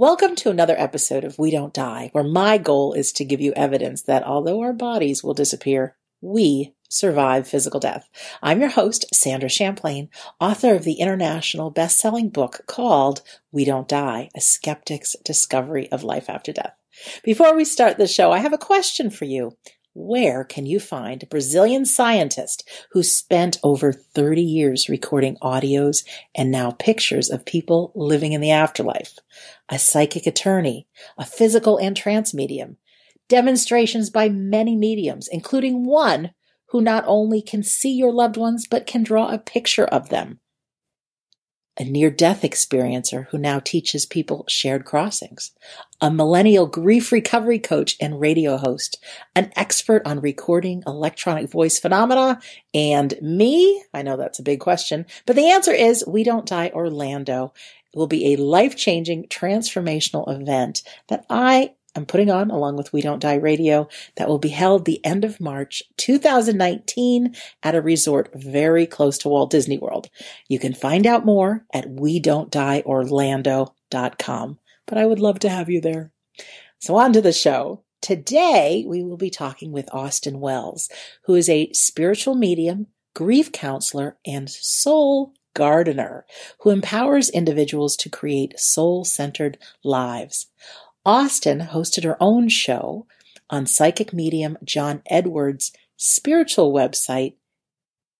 Welcome to another episode of We Don't Die, where my goal is to give you evidence that although our bodies will disappear, we survive physical death. I'm your host, Sandra Champlain, author of the international best-selling book called We Don't Die, A Skeptic's Discovery of Life After Death. Before we start the show, I have a question for you. Where can you find a Brazilian scientist who spent over 30 years recording audios and now pictures of people living in the afterlife? A psychic attorney, a physical and trance medium, demonstrations by many mediums, including one who not only can see your loved ones, but can draw a picture of them a near death experiencer who now teaches people shared crossings, a millennial grief recovery coach and radio host, an expert on recording electronic voice phenomena, and me? I know that's a big question, but the answer is We Don't Die Orlando. It will be a life changing transformational event that I I'm putting on along with We Don't Die Radio that will be held the end of March 2019 at a resort very close to Walt Disney World. You can find out more at we don't die orlando.com, but I would love to have you there. So on to the show. Today we will be talking with Austyn Wells, who is a spiritual medium, grief counselor, and soul gardener who empowers individuals to create soul centered lives. Austyn hosted her own show on psychic medium John Edward's spiritual website,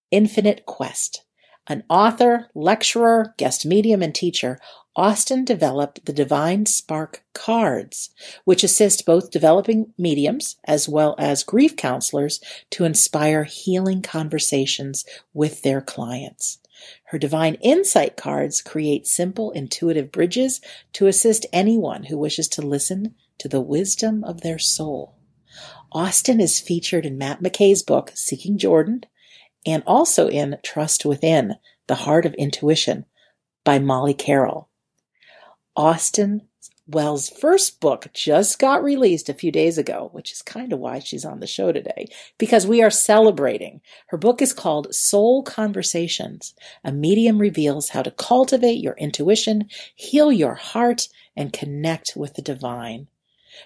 Infinite Quest. An author, lecturer, guest medium, and teacher, Austyn developed the Divine Spark cards, which assist both developing mediums as well as grief counselors to inspire healing conversations with their clients. Her Divine Insight cards create simple, intuitive bridges to assist anyone who wishes to listen to the wisdom of their soul. Austyn is featured in Matt McKay's book, Seeking Jordan, and also in Trust Within, The Heart of Intuition by Molly Carroll. Austyn Wells' first book just got released a few days ago, which is kind of why she's on the show today, because we are celebrating. Her book is called Soul Conversations. A medium reveals how to cultivate your intuition, heal your heart, and connect with the divine.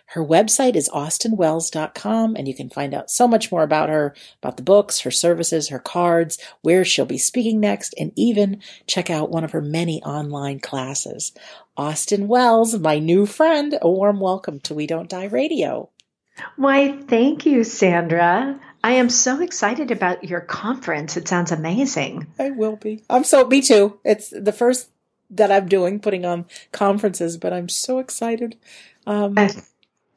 Her website is austynwells.com, and you can find out so much more about her, about the books, her services, her cards, where she'll be speaking next, and even check out one of her many online classes. Austyn Wells, my new friend, a warm welcome to We Don't Die Radio. Why, thank you, Sandra. I am so excited about your conference. It sounds amazing. I will be. I'm so, me too. It's the first that I'm doing, putting on conferences, but I'm so excited. Um, uh,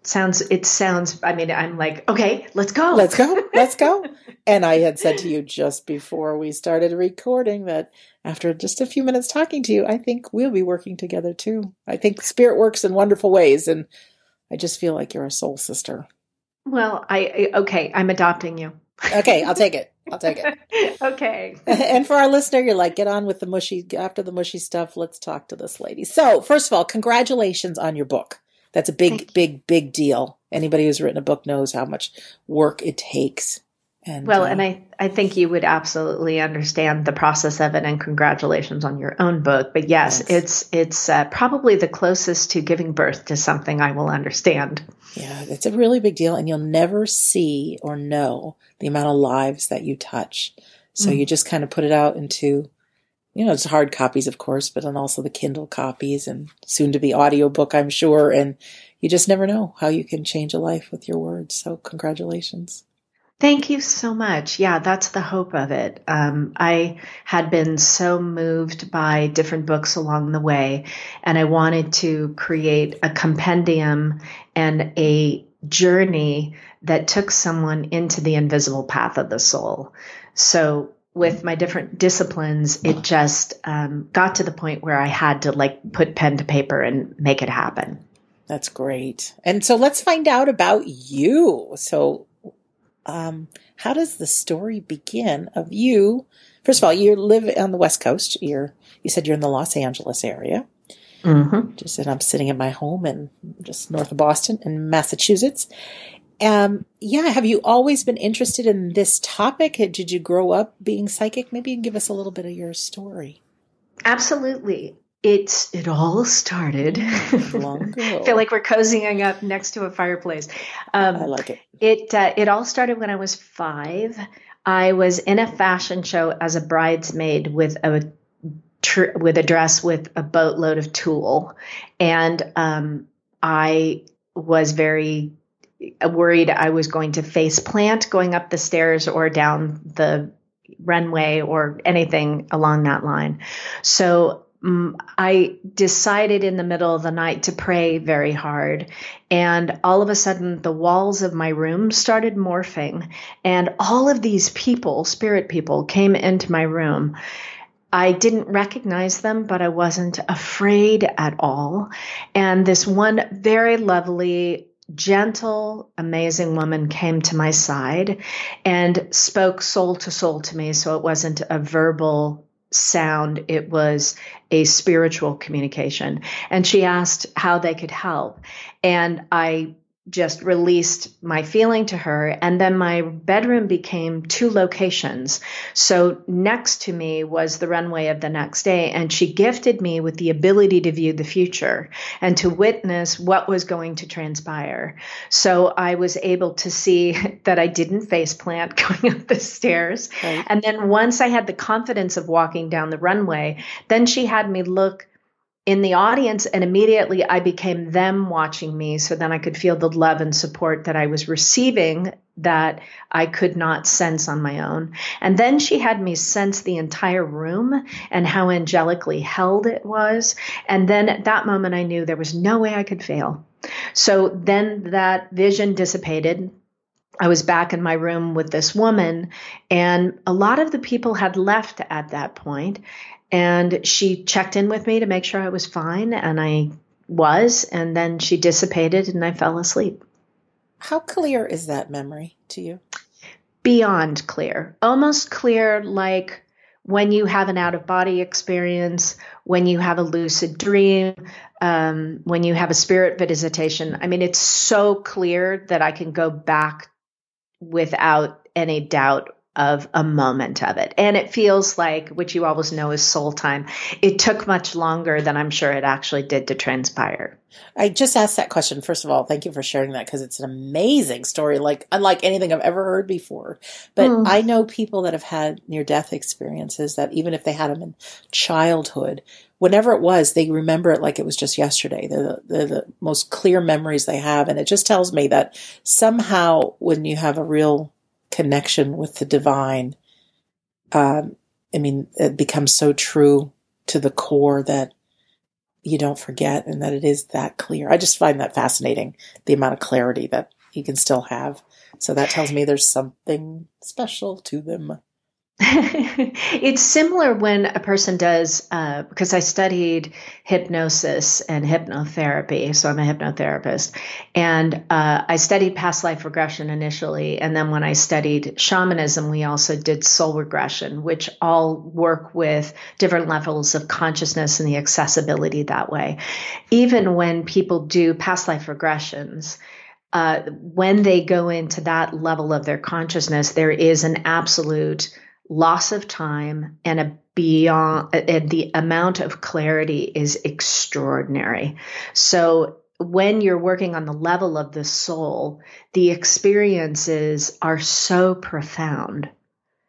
sounds it sounds i mean i'm like okay let's go. Let's go. Let's go. And i had said to you just before we started recording that after just a few minutes talking to you i think we'll be working together too. I think spirit works in wonderful ways and i just feel like you're a soul sister. Well i okay i'm adopting you. Okay i'll take it. I'll take it. Okay. And for our listener you're like get on with the mushy after the mushy stuff let's talk to this lady. So first of all congratulations on your book that's a big, big, big deal. Anybody who's written a book knows how much work it takes. And, well, uh, and I, I think you would absolutely understand the process of it. And congratulations on your own book. But yes, it's it's uh, probably the closest to giving birth to something I will understand. Yeah, it's a really big deal, and you'll never see or know the amount of lives that you touch. So mm. you just kind of put it out into you know, it's hard copies, of course, but then also the Kindle copies and soon to be audiobook, I'm sure. And you just never know how you can change a life with your words. So congratulations. Thank you so much. Yeah, that's the hope of it. Um, I had been so moved by different books along the way, and I wanted to create a compendium and a journey that took someone into the invisible path of the soul. So with my different disciplines, it just um, got to the point where I had to like put pen to paper and make it happen. That's great. And so let's find out about you. So, um, how does the story begin of you? First of all, you live on the West Coast. You're, you said you're in the Los Angeles area. Mm-hmm. Just and I'm sitting at my home in just north of Boston in Massachusetts. Um, yeah, have you always been interested in this topic? Did you grow up being psychic? Maybe you can give us a little bit of your story. Absolutely. It's it all started. Long ago. I feel like we're cozying up next to a fireplace. I like it. It uh, it all started when I was five. I was in a fashion show as a bridesmaid with a tr- with a dress with a boatload of tulle, and um, I was very worried I was going to face plant going up the stairs or down the runway or anything along that line. So um, I decided in the middle of the night to pray very hard. And all of a sudden, the walls of my room started morphing. And all of these people, spirit people, came into my room. I didn't recognize them, but I wasn't afraid at all. And this one very lovely, gentle, amazing woman came to my side and spoke soul to soul to me. So it wasn't a verbal sound, it was a spiritual communication. And she asked how they could help. And I just released my feeling to her. And then my bedroom became two locations. So next to me was the runway of the next day. And she gifted me with the ability to view the future and to witness what was going to transpire. So I was able to see that I didn't face plant going up the stairs. Right. And then once I had the confidence of walking down the runway, then she had me look in the audience and immediately I became them watching me so then I could feel the love and support that I was receiving that I could not sense on my own. And then she had me sense the entire room and how angelically held it was. And then at that moment I knew there was no way I could fail. So then that vision dissipated. I was back in my room with this woman, and a lot of the people had left at that point, and she checked in with me to make sure I was fine, and I was. And then she dissipated, and I fell asleep. How clear is that memory to you? Beyond clear, almost clear, like when you have an out of body experience, when you have a lucid dream, um, when you have a spirit visitation. I mean, it's so clear that I can go back without any doubt of a moment of it. And it feels like, which you always know is soul time, it took much longer than I'm sure it actually did to transpire. I just asked that question. First of all, thank you for sharing that because it's an amazing story, like unlike anything I've ever heard before. But Mm. I know people that have had near death experiences that even if they had them in childhood, whenever it was, they remember it like it was just yesterday. They're the, they're the most clear memories they have. And it just tells me that somehow when you have a real connection with the divine, um, I mean, it becomes so true to the core that you don't forget and that it is that clear. I just find that fascinating, the amount of clarity that you can still have. So that tells me there's something special to them. it's similar when a person does, uh, because I studied hypnosis and hypnotherapy, so I'm a hypnotherapist, and uh, I studied past life regression initially, and then when I studied shamanism, we also did soul regression, which all work with different levels of consciousness and the accessibility that way. Even when people do past life regressions, uh, when they go into that level of their consciousness, there is an absolute loss of time and a beyond and the amount of clarity is extraordinary. So when you're working on the level of the soul, the experiences are so profound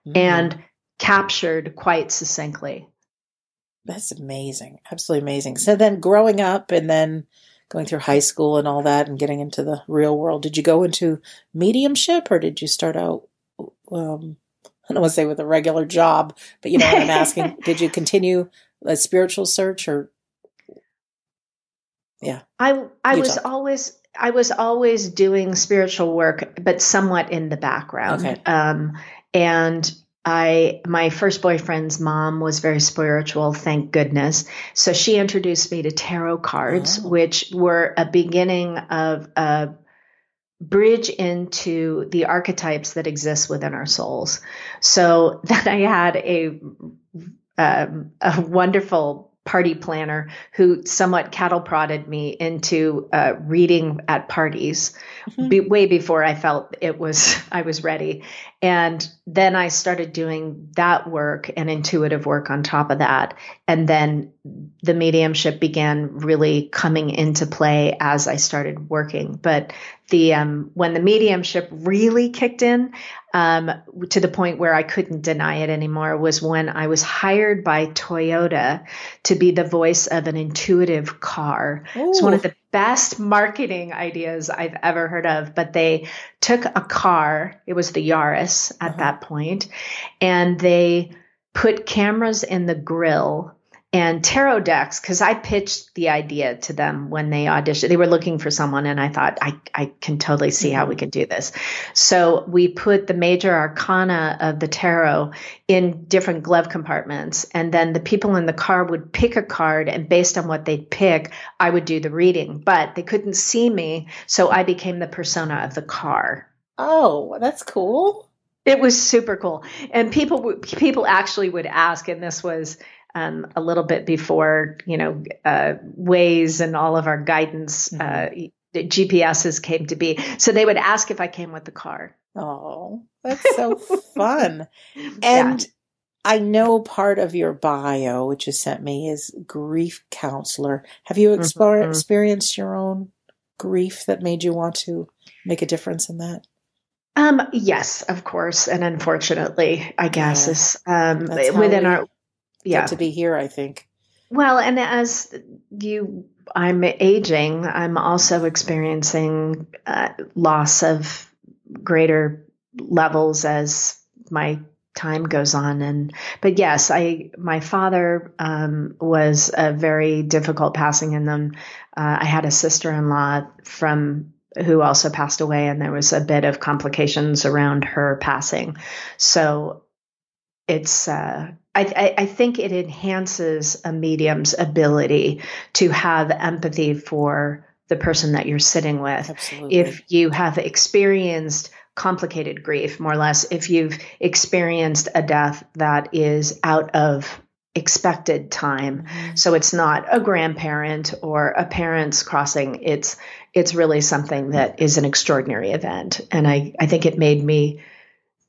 Mm. and captured quite succinctly. That's amazing. Absolutely amazing. So then growing up and then going through high school and all that and getting into the real world, did you go into mediumship or did you start out, um, I don't want to say with a regular job, but you know what I'm asking. did you continue a spiritual search or? Yeah. I I You was talk. always I was always doing spiritual work, but somewhat in the background. Okay. Um, and I my first boyfriend's mom was very spiritual, thank goodness. So she introduced me to tarot cards, Oh. which were a beginning of a bridge into the archetypes that exist within our souls. So then I had a um, a wonderful party planner who somewhat cattle prodded me into uh, reading at parties Mhm. be, way before I felt it was I was ready. And then I started doing that work and intuitive work on top of that. And then the mediumship began really coming into play as I started working. But the um, when the mediumship really kicked in um, to the point where I couldn't deny it anymore was when I was hired by Toyota to be the voice of an intuitive car. Ooh. It's one of the best marketing ideas I've ever heard of. But they took a car, it was the Yaris at uh-huh. that point, and they put cameras in the grill and tarot decks because I pitched the idea to them when they auditioned. They were looking for someone, and I thought I I can totally see how we mm-hmm. can do this. So we put the major arcana of the tarot in different glove compartments, and then the people in the car would pick a card, and based on what they'd pick, I would do the reading. But they couldn't see me, so I became the persona of the car. Oh, that's cool. It was super cool, and people people actually would ask, and this was um, a little bit before you know uh, Waze and all of our guidance mm-hmm. uh, GPSs came to be. So they would ask if I came with the car. Oh, that's so fun! And yeah. I know part of your bio, which you sent me, is grief counselor. Have you exper- mm-hmm. experienced your own grief that made you want to make a difference in that? Um, yes, of course, and unfortunately, I guess yeah. is um, within we, our yeah. to be here, I think. Well, and as you, I'm aging, I'm also experiencing uh, loss of greater levels as my time goes on and but yes i my father um, was a very difficult passing in them uh, i had a sister-in-law from who also passed away and there was a bit of complications around her passing so it's uh, I, I, think it enhances a medium's ability to have empathy for the person that you're sitting with. Absolutely. If you have experienced complicated grief, more or less, if you've experienced a death that is out of expected time, mm-hmm. so it's not a grandparent or a parent's crossing. It's it's really something that is an extraordinary event, and I I think it made me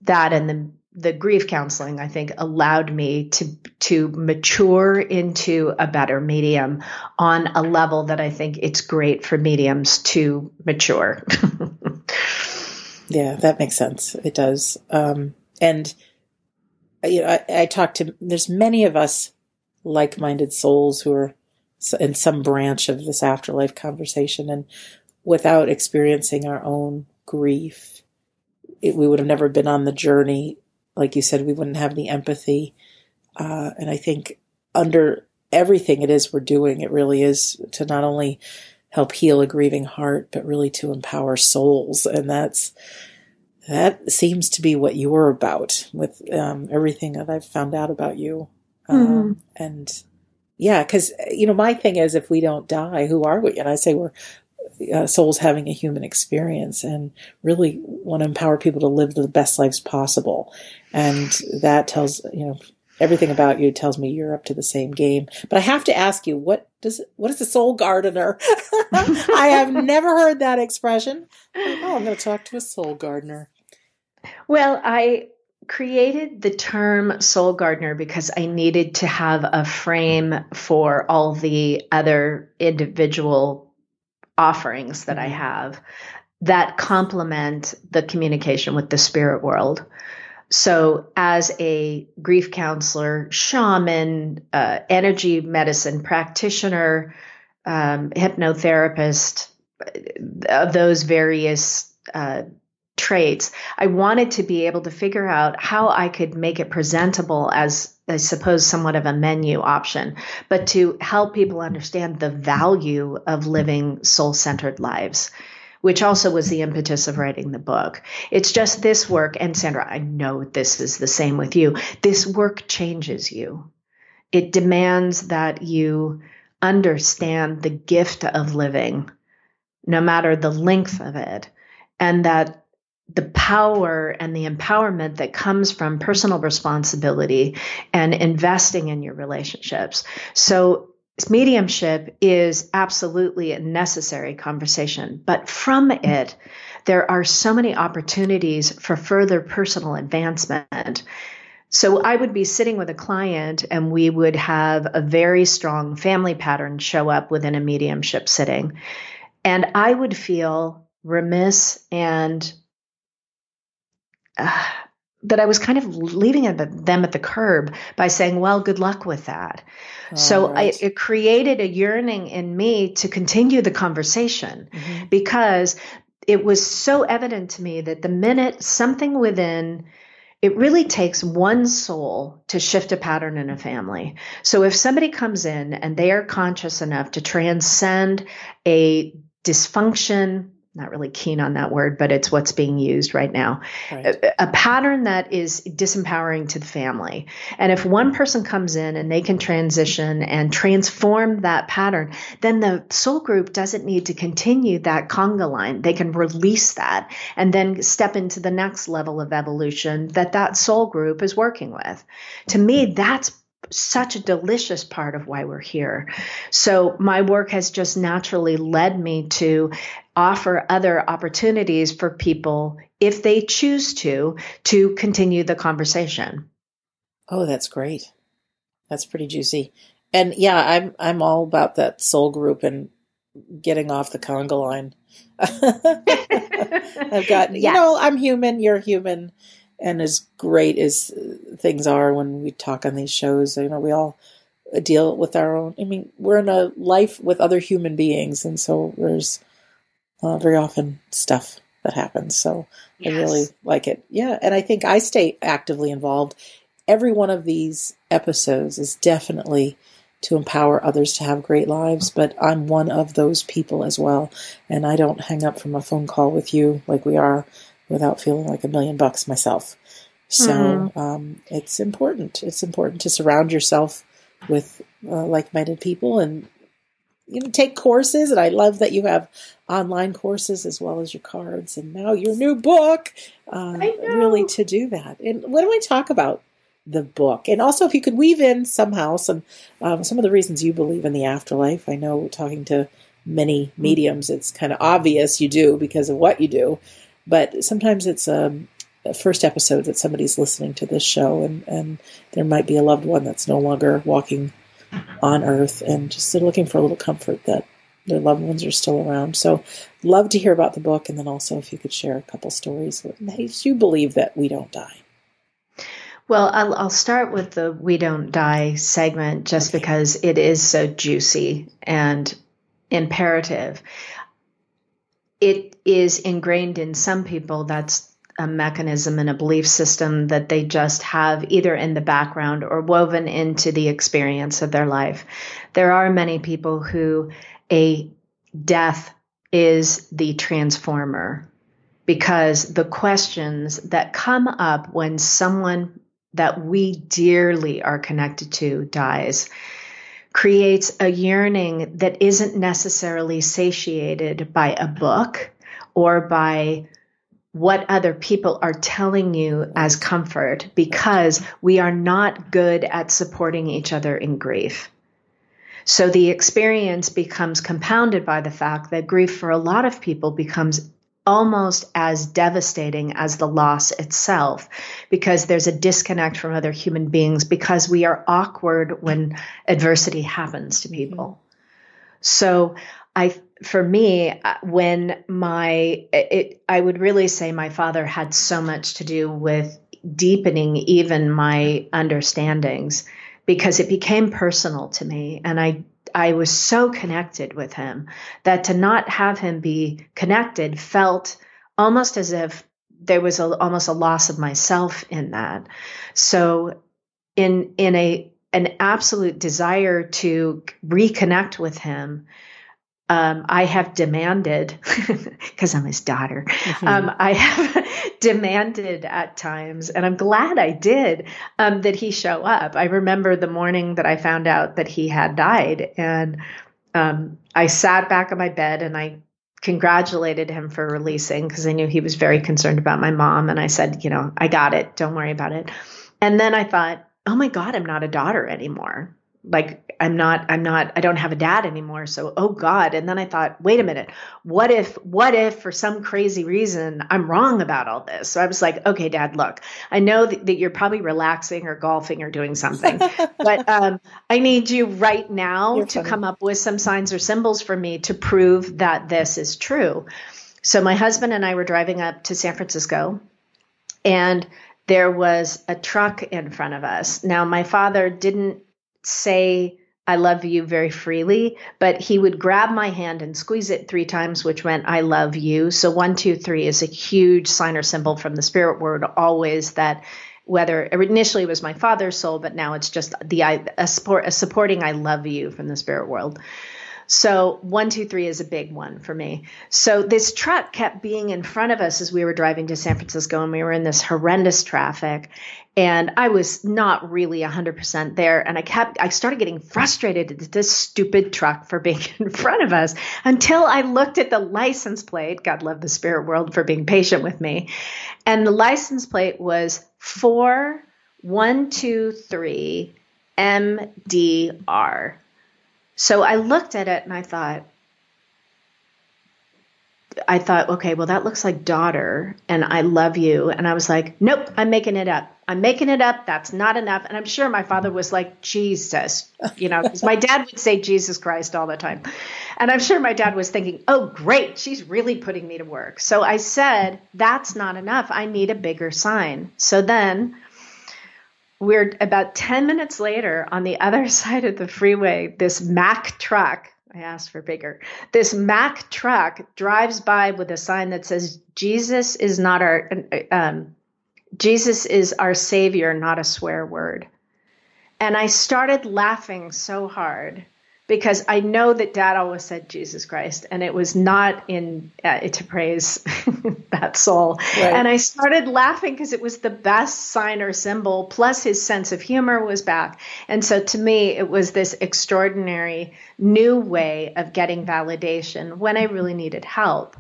that and the the grief counseling i think allowed me to to mature into a better medium on a level that i think it's great for mediums to mature. Yeah that makes sense. It does. Um, and you know I, I talk to there's many of us like-minded souls who are in some branch of this afterlife conversation and without experiencing our own grief it, we would have never been on the journey like you said, we wouldn't have any empathy. Uh, and I think under everything it is we're doing, it really is to not only help heal a grieving heart, but really to empower souls. And that's, that seems to be what you're about with um, everything that I've found out about you. Um, mm-hmm. And yeah, because, you know, my thing is if we don't die, who are we? And I say we're uh, souls having a human experience and really want to empower people to live the best lives possible. And that tells, you know, everything about you tells me you're up to the same game. But I have to ask you, what does, what is a soul gardener? I have never heard that expression. oh, I'm going to talk to a soul gardener. Well, I created the term soul gardener because I needed to have a frame for all the other individual offerings that I mm-hmm. have that complement the communication with the spirit world. So, as a grief counselor, shaman, uh, energy medicine practitioner, um, hypnotherapist, uh, of those various uh, traits, I wanted to be able to figure out how I could make it presentable as I suppose, somewhat of a menu option, but to help people understand the value of living soul centered lives, which also was the impetus of writing the book. It's just this work, and Sandra, I know this is the same with you. This work changes you. It demands that you understand the gift of living, no matter the length of it, and that the power and the empowerment that comes from personal responsibility and investing in your relationships. So mediumship is absolutely a necessary conversation, but from it, there are so many opportunities for further personal advancement. So I would be sitting with a client and we would have a very strong family pattern show up within a mediumship sitting. And I would feel remiss and uh, that I was kind of leaving them at the curb by saying, well, good luck with that. so right. I, it created a yearning in me to continue the conversation mm-hmm. because it was so evident to me that the minute something within it really takes one soul to shift a pattern in a family. So if somebody comes in and they are conscious enough to transcend a dysfunction, not really keen on that word, but it's what's being used right now. Right. A, a, pattern that is disempowering to the family. And if one person comes in and they can transition and transform that pattern, then the soul group doesn't need to continue that conga line. They can release that and then step into the next level of evolution that that soul group is working with. To me, that's such a delicious part of why we're here. So my work has just naturally led me to offer other opportunities for people if they choose to to continue the conversation. Oh, that's great. That's pretty juicy. And yeah, I'm I'm all about that soul group and getting off the conga line. I've got yes. you know, I'm human, you're human and as great as things are when we talk on these shows, you know, we all deal with our own. I mean, we're in a life with other human beings, and so there's uh, very often stuff that happens. So yes. I really like it. Yeah, and I think I stay actively involved. Every one of these episodes is definitely to empower others to have great lives, but I'm one of those people as well. And I don't hang up from a phone call with you like we are without feeling like a million bucks myself. So mm-hmm. um, it's important. It's important to surround yourself with uh, like-minded people and you know take courses. And I love that you have online courses as well as your cards and now your new book. Uh, really to do that. And what do I talk about? The book, and also if you could weave in somehow some um, some of the reasons you believe in the afterlife. I know talking to many mm-hmm. mediums, it's kind of obvious you do because of what you do. But sometimes it's a, a first episode that somebody's listening to this show, and, and there might be a loved one that's no longer walking on earth and just looking for a little comfort that their loved ones are still around. So, love to hear about the book, and then also if you could share a couple stories that makes you believe that we don't die. Well, I'll, I'll, start with the "We Don't Die" segment just okay. because it is so juicy and imperative it is ingrained in some people that's a mechanism and a belief system that they just have either in the background or woven into the experience of their life. There are many people who a death is the transformer because the questions that come up when someone that we dearly are connected to dies creates a yearning that isn't necessarily satiated by a book or by what other people are telling you as comfort because we are not good at supporting each other in grief. So the experience becomes compounded by the fact that grief for a lot of people becomes almost as devastating as the loss itself because there's a disconnect from other human beings because we are awkward when adversity happens to people. Mm-hmm. So I for me uh, when my it I would really say my father had so much to do with deepening even my understandings because it became personal to me and I I was so connected with him that to not have him be connected felt almost as if there was a, almost a loss of myself in that. So in in a an absolute desire to reconnect with him, um, I have demanded, because I'm his daughter, mm-hmm. um, I have demanded at times, and I'm glad I did, um, that he show up. I remember the morning that I found out that he had died, and um, I sat back on my bed and I congratulated him for releasing because I knew he was very concerned about my mom. And I said, you know, I got it. Don't worry about it. And then I thought, oh my God, I'm not a daughter anymore like i'm not i'm not i don't have a dad anymore so oh god and then i thought wait a minute what if what if for some crazy reason i'm wrong about all this so i was like okay dad look i know that, that you're probably relaxing or golfing or doing something but um, i need you right now you're to funny. come up with some signs or symbols for me to prove that this is true so my husband and i were driving up to san francisco and there was a truck in front of us. Now, my father didn't say, I love you very freely, but he would grab my hand and squeeze it three times, which meant I love you. So one, two, three is a huge sign or symbol from the spirit world, always that whether initially it was my father's soul, but now it's just the a, support, a supporting I love you from the spirit world. So one, two, three is a big one for me. So this truck kept being in front of us as we were driving to San Francisco and we were in this horrendous traffic. And I was not really 100% there. And I kept, I started getting frustrated at this stupid truck for being in front of us until I looked at the license plate. God love the spirit world for being patient with me. And the license plate was 4123 MDR. So I looked at it and I thought, I thought, okay, well, that looks like daughter, and I love you. And I was like, nope, I'm making it up. I'm making it up. That's not enough. And I'm sure my father was like, Jesus, you know, because my dad would say Jesus Christ all the time. And I'm sure my dad was thinking, oh, great, she's really putting me to work. So I said, that's not enough. I need a bigger sign. So then we're about 10 minutes later on the other side of the freeway, this Mack truck, I asked for bigger, this Mack truck drives by with a sign that says, Jesus is not our, um, Jesus is our savior, not a swear word. And I started laughing so hard because I know that dad always said Jesus Christ, and it was not in uh, to praise that soul. Right. And I started laughing because it was the best sign or symbol, plus his sense of humor was back. And so to me, it was this extraordinary new way of getting validation when I really needed help.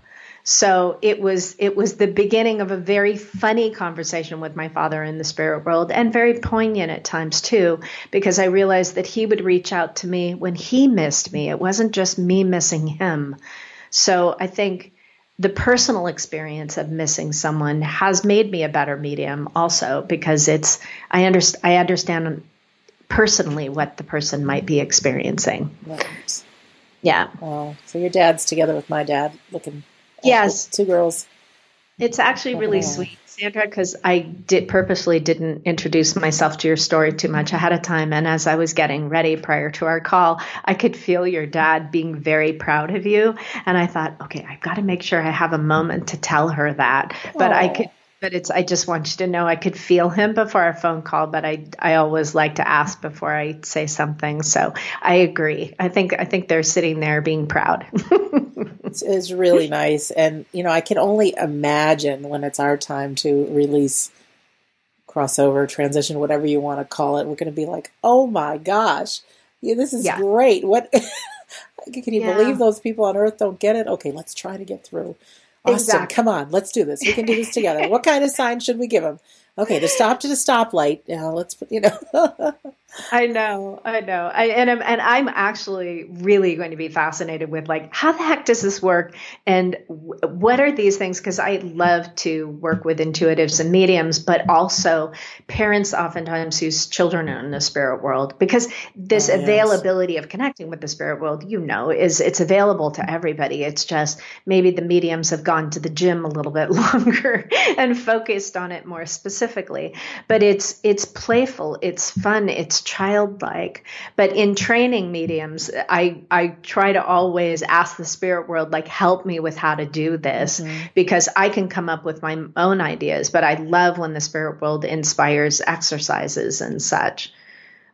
So it was it was the beginning of a very funny conversation with my father in the spirit world and very poignant at times too because I realized that he would reach out to me when he missed me. It wasn't just me missing him. So I think the personal experience of missing someone has made me a better medium also because it's I understand I understand personally what the person might be experiencing. Right. Yeah. Well, so your dad's together with my dad looking Yes, two girls. It's actually really sweet, Sandra, because I did purposely didn't introduce myself to your story too much ahead of time. And as I was getting ready prior to our call, I could feel your dad being very proud of you. And I thought, okay, I've got to make sure I have a moment to tell her that. But Aww. I could but it's I just want you to know I could feel him before our phone call, but I I always like to ask before I say something. So I agree. I think I think they're sitting there being proud. it's, it's really nice, and you know I can only imagine when it's our time to release crossover transition, whatever you want to call it. We're going to be like, oh my gosh, yeah, this is yeah. great. What can you yeah. believe those people on Earth don't get it? Okay, let's try to get through. Austyn, exactly. come on, let's do this. We can do this together. what kind of sign should we give him? Okay, the stop to the stoplight. Yeah, let's put, you know. I know, I know, I, and I'm and I'm actually really going to be fascinated with like how the heck does this work, and w- what are these things? Because I love to work with intuitives and mediums, but also parents oftentimes whose children are in the spirit world, because this oh, yes. availability of connecting with the spirit world, you know, is it's available to everybody. It's just maybe the mediums have gone to the gym a little bit longer and focused on it more specifically, but it's it's playful, it's fun, it's childlike. But in training mediums, I I try to always ask the spirit world like help me with how to do this mm-hmm. because I can come up with my own ideas, but I love when the spirit world inspires exercises and such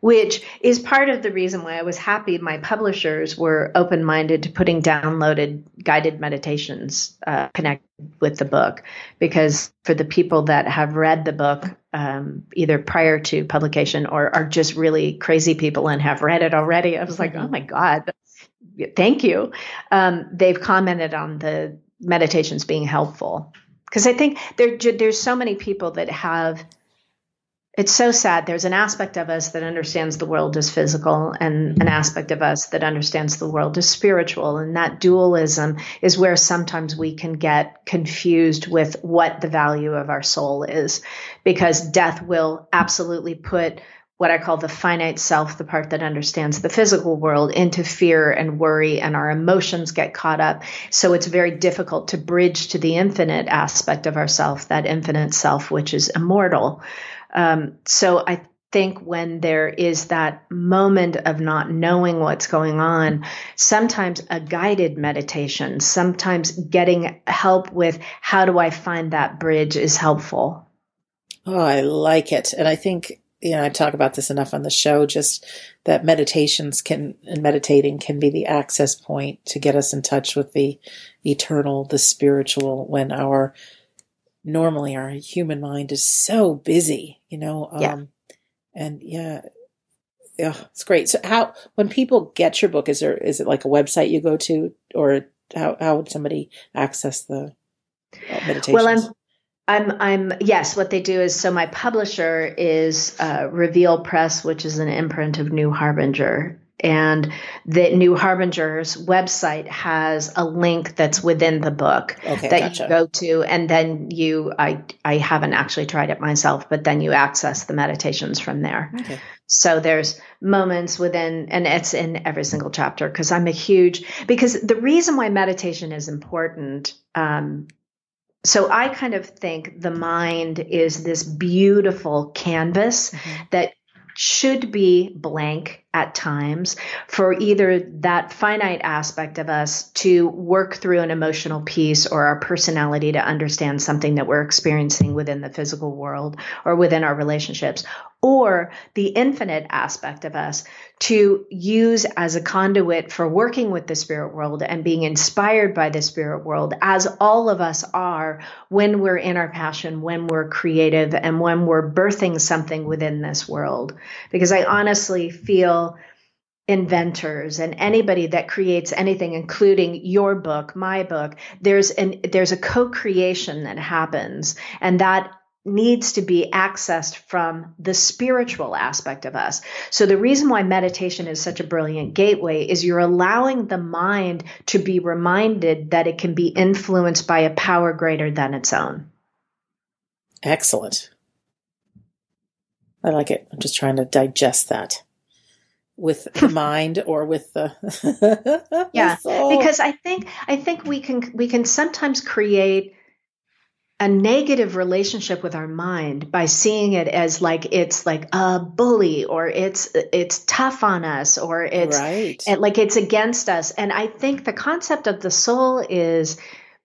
which is part of the reason why I was happy my publishers were open minded to putting downloaded guided meditations uh, connected with the book. Because for the people that have read the book, um, either prior to publication or are just really crazy people and have read it already, I was like, oh my God, thank you. Um, they've commented on the meditations being helpful. Because I think there, there's so many people that have it's so sad. There's an aspect of us that understands the world as physical and an aspect of us that understands the world as spiritual. And that dualism is where sometimes we can get confused with what the value of our soul is, because death will absolutely put what I call the finite self, the part that understands the physical world, into fear and worry, and our emotions get caught up. So it's very difficult to bridge to the infinite aspect of ourself, that infinite self, which is immortal. Um, so I think when there is that moment of not knowing what's going on, sometimes a guided meditation, sometimes getting help with how do I find that bridge is helpful. Oh, I like it. And I think, you know, I talk about this enough on the show, just that meditations can, and meditating can be the access point to get us in touch with the eternal, the spiritual, when our normally our human mind is so busy, you know. Um, yeah. And yeah, yeah, it's great. So how when people get your book, is there is it like a website you go to, or how how would somebody access the uh, meditation? Well, I'm I'm I'm yes. What they do is so my publisher is uh, Reveal Press, which is an imprint of New Harbinger, and the New Harbinger's website has a link that's within the book okay, that gotcha. you go to, and then you I I haven't actually tried it myself, but then you access the meditations from there. Okay. So there's moments within, and it's in every single chapter because I'm a huge because the reason why meditation is important. Um, so I kind of think the mind is this beautiful canvas mm-hmm. that should be blank at times for either that finite aspect of us to work through an emotional piece or our personality to understand something that we're experiencing within the physical world or within our relationships, or the infinite aspect of us to use as a conduit for working with the spirit world and being inspired by the spirit world, as all of us are when we're in our passion, when we're creative, and when we're birthing something within this world. Because I honestly feel inventors and anybody that creates anything including your book my book there's an there's a co-creation that happens and that needs to be accessed from the spiritual aspect of us. So the reason why meditation is such a brilliant gateway is you're allowing the mind to be reminded that it can be influenced by a power greater than its own. Excellent. I like it. I'm just trying to digest that with the mind or with the yeah because i think i think we can we can sometimes create a negative relationship with our mind by seeing it as like it's like a bully or it's it's tough on us or it's right. and like it's against us and i think the concept of the soul is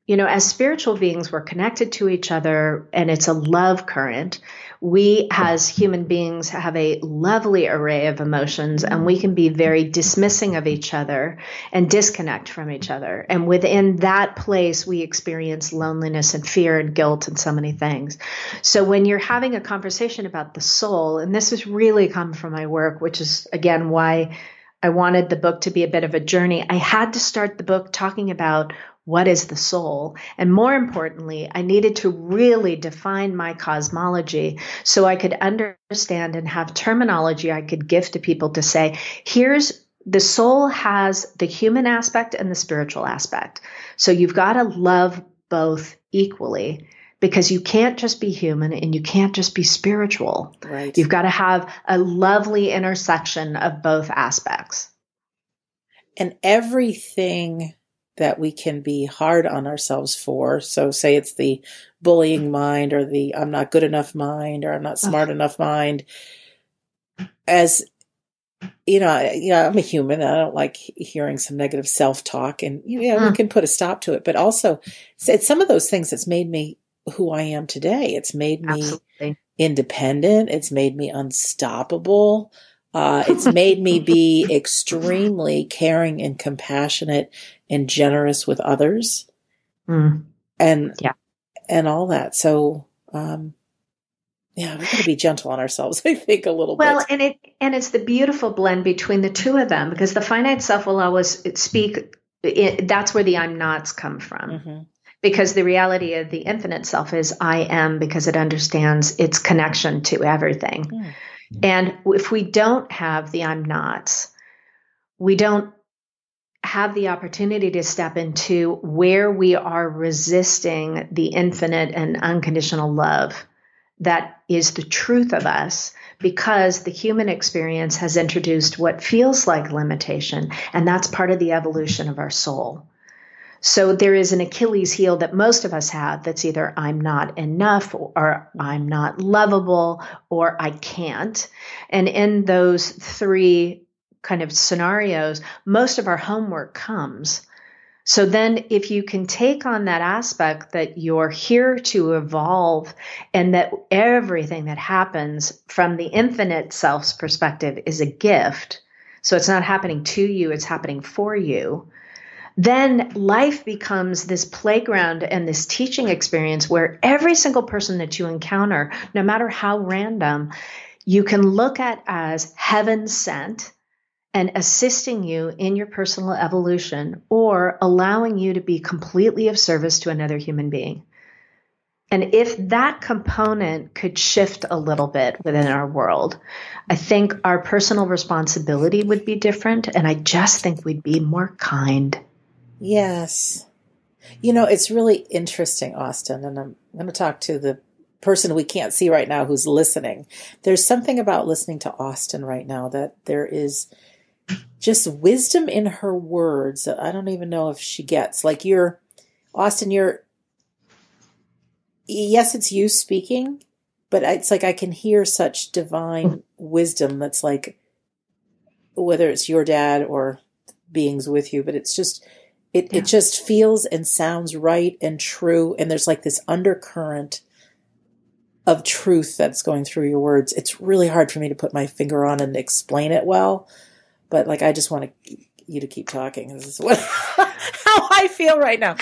you know as spiritual beings we're connected to each other and it's a love current we as human beings have a lovely array of emotions and we can be very dismissing of each other and disconnect from each other. And within that place, we experience loneliness and fear and guilt and so many things. So when you're having a conversation about the soul, and this has really come from my work, which is again why I wanted the book to be a bit of a journey. I had to start the book talking about what is the soul? And more importantly, I needed to really define my cosmology so I could understand and have terminology I could give to people to say, here's the soul has the human aspect and the spiritual aspect. So you've got to love both equally because you can't just be human and you can't just be spiritual. Right. You've got to have a lovely intersection of both aspects. And everything that we can be hard on ourselves for. So, say it's the bullying mm-hmm. mind or the I'm not good enough mind or I'm not uh-huh. smart enough mind. As you know, yeah, I'm a human. I don't like hearing some negative self talk, and yeah, we mm-hmm. can put a stop to it. But also, it's some of those things that's made me who I am today. It's made me Absolutely. independent. It's made me unstoppable. Uh, it's made me be extremely caring and compassionate and generous with others. Mm. And, yeah. and all that. So, um, yeah, we got to be gentle on ourselves, I think, a little well, bit. Well, and it and it's the beautiful blend between the two of them because the finite self will always speak. It, that's where the I'm nots come from. Mm-hmm. Because the reality of the infinite self is I am because it understands its connection to everything. Mm. And if we don't have the I'm nots, we don't have the opportunity to step into where we are resisting the infinite and unconditional love that is the truth of us because the human experience has introduced what feels like limitation, and that's part of the evolution of our soul. So there is an Achilles heel that most of us have that's either I'm not enough or I'm not lovable or I can't. And in those three kind of scenarios, most of our homework comes. So then, if you can take on that aspect that you're here to evolve and that everything that happens from the infinite self's perspective is a gift, so it's not happening to you, it's happening for you, then life becomes this playground and this teaching experience where every single person that you encounter, no matter how random, you can look at as heaven sent and assisting you in your personal evolution or allowing you to be completely of service to another human being. And if that component could shift a little bit within our world, I think our personal responsibility would be different. And I just think we'd be more kind. Yes. You know, it's really interesting, Austyn, and I'm going to talk to the person we can't see right now who's listening. There's something about listening to Austyn right now that there is just wisdom in her words that I don't even know if she gets. Like you're, Austyn, you're, yes, it's you speaking, but it's like I can hear such divine wisdom that's like, whether it's your dad or beings with you, but it's just, it, yeah. it just feels and sounds right and true. And there's like this undercurrent of truth that's going through your words. It's really hard for me to put my finger on and explain it well but like I just want to, you to keep talking. This is what how I feel right now.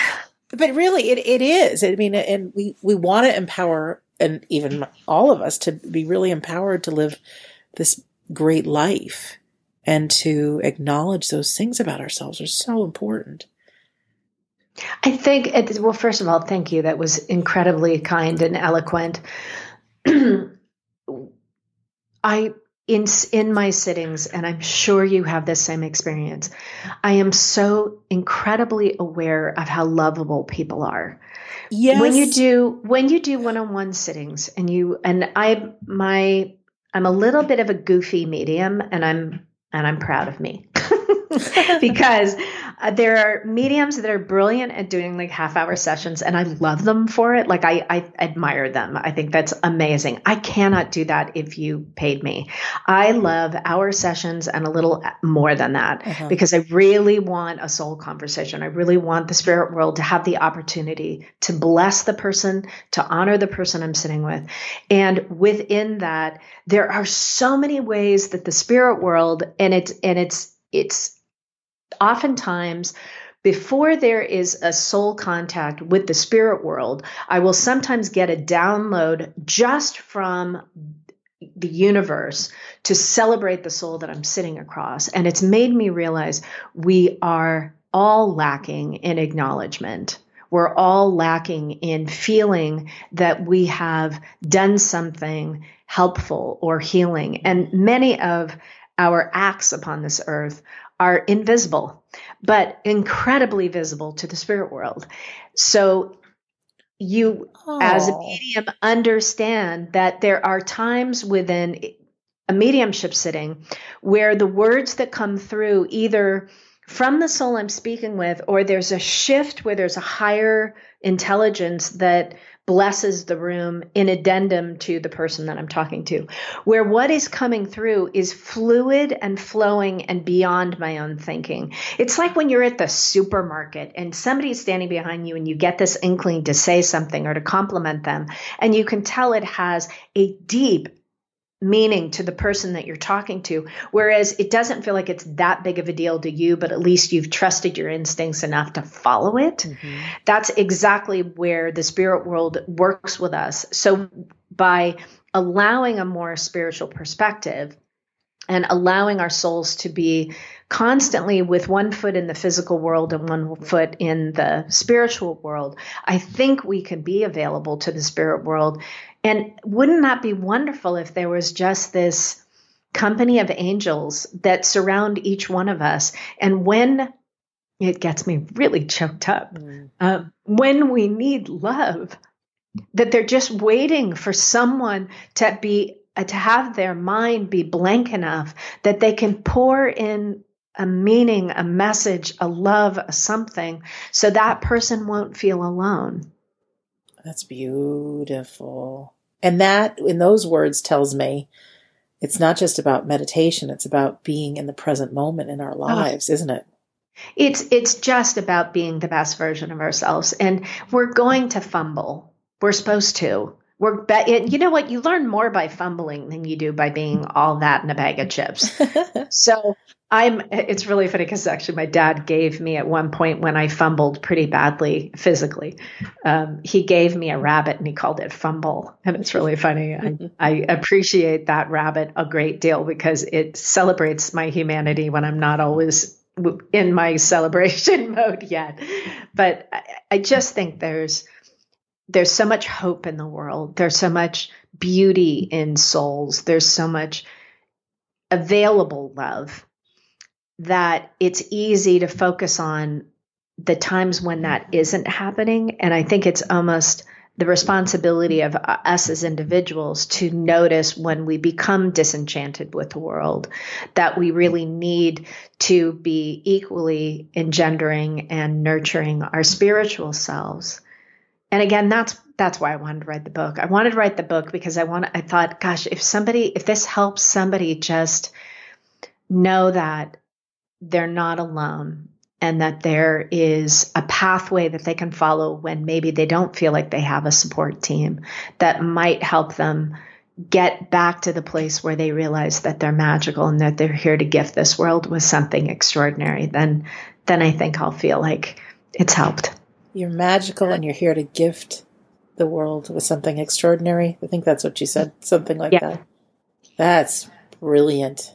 But really, it, it is. I mean, and we we want to empower, and even all of us to be really empowered to live this great life and to acknowledge those things about ourselves are so important. I think, it, well, first of all, thank you. That was incredibly kind and eloquent. I in in my sittings and i'm sure you have the same experience i am so incredibly aware of how lovable people are yes when you do when you do one-on-one sittings and you and i my i'm a little bit of a goofy medium and i'm and i'm proud of me because uh, there are mediums that are brilliant at doing like half hour sessions and I love them for it. Like I, I admire them. I think that's amazing. I cannot do that if you paid me. I love hour sessions and a little more than that uh-huh. because I really want a soul conversation. I really want the spirit world to have the opportunity to bless the person, to honor the person I'm sitting with. And within that, there are so many ways that the spirit world and it's, and it's, it's oftentimes before there is a soul contact with the spirit world, I will sometimes get a download just from the universe to celebrate the soul that I'm sitting across. And it's made me realize we are all lacking in acknowledgement. We're all lacking in feeling that we have done something helpful or healing. And many of our acts upon this earth are invisible, but incredibly visible to the spirit world. So you, oh. as a oh. medium, understand that there are times within a mediumship sitting where the words that come through either from the soul I'm speaking with, or there's a shift where there's a higher intelligence that blesses the room in addendum to the person that I'm talking to, where what is coming through is fluid and flowing and beyond my own thinking. It's like when you're at the supermarket and somebody's standing behind you and you get this inkling to say something or to compliment them, and you can tell it has a deep meaning to the person that you're talking to. Whereas it doesn't feel like it's that big of a deal to you, but at least you've trusted your instincts enough to follow it. Mm-hmm. That's exactly where the spirit world works with us. So by allowing a more spiritual perspective, and allowing our souls to be constantly with one foot in the physical world and one foot in the spiritual world, I think we can be available to the spirit world. And wouldn't that be wonderful if there was just this company of angels that surround each one of us? And when it gets me really choked up, mm. uh, when we need love, that they're just waiting for someone to be uh, to have their mind be blank enough that they can pour in a meaning, a message, a love, a something, so that person won't feel alone. That's beautiful. And that, in those words, tells me it's not just about meditation, it's about being in the present moment in our oh. lives, oh. isn't it? It's it's just about being the best version of ourselves and we're going to fumble. We're supposed to. We're be- you know what? You learn more by fumbling than you do by being all that in a bag of chips. so I'm, it's really funny because actually my dad gave me at one point when I fumbled pretty badly physically, um, he gave me a rabbit and he called it fumble. And it's really funny. I, I appreciate that rabbit a great deal because it celebrates my humanity when I'm not always in my celebration mode yet. But I, I just think there's, there's so much hope in the world. There's so much beauty in souls. There's so much available love that it's easy to focus on the times when that isn't happening. And I think it's almost the responsibility of us as individuals to notice when we become disenchanted with the world that we really need to be equally engendering and nurturing our spiritual selves and again that's that's why I wanted to write the book. I wanted to write the book because I want I thought gosh, if somebody if this helps somebody just know that they're not alone and that there is a pathway that they can follow when maybe they don't feel like they have a support team that might help them get back to the place where they realize that they're magical and that they're here to gift this world with something extraordinary then then I think I'll feel like it's helped. You're magical and you're here to gift the world with something extraordinary. I think that's what you said, something like yeah. that. That's brilliant.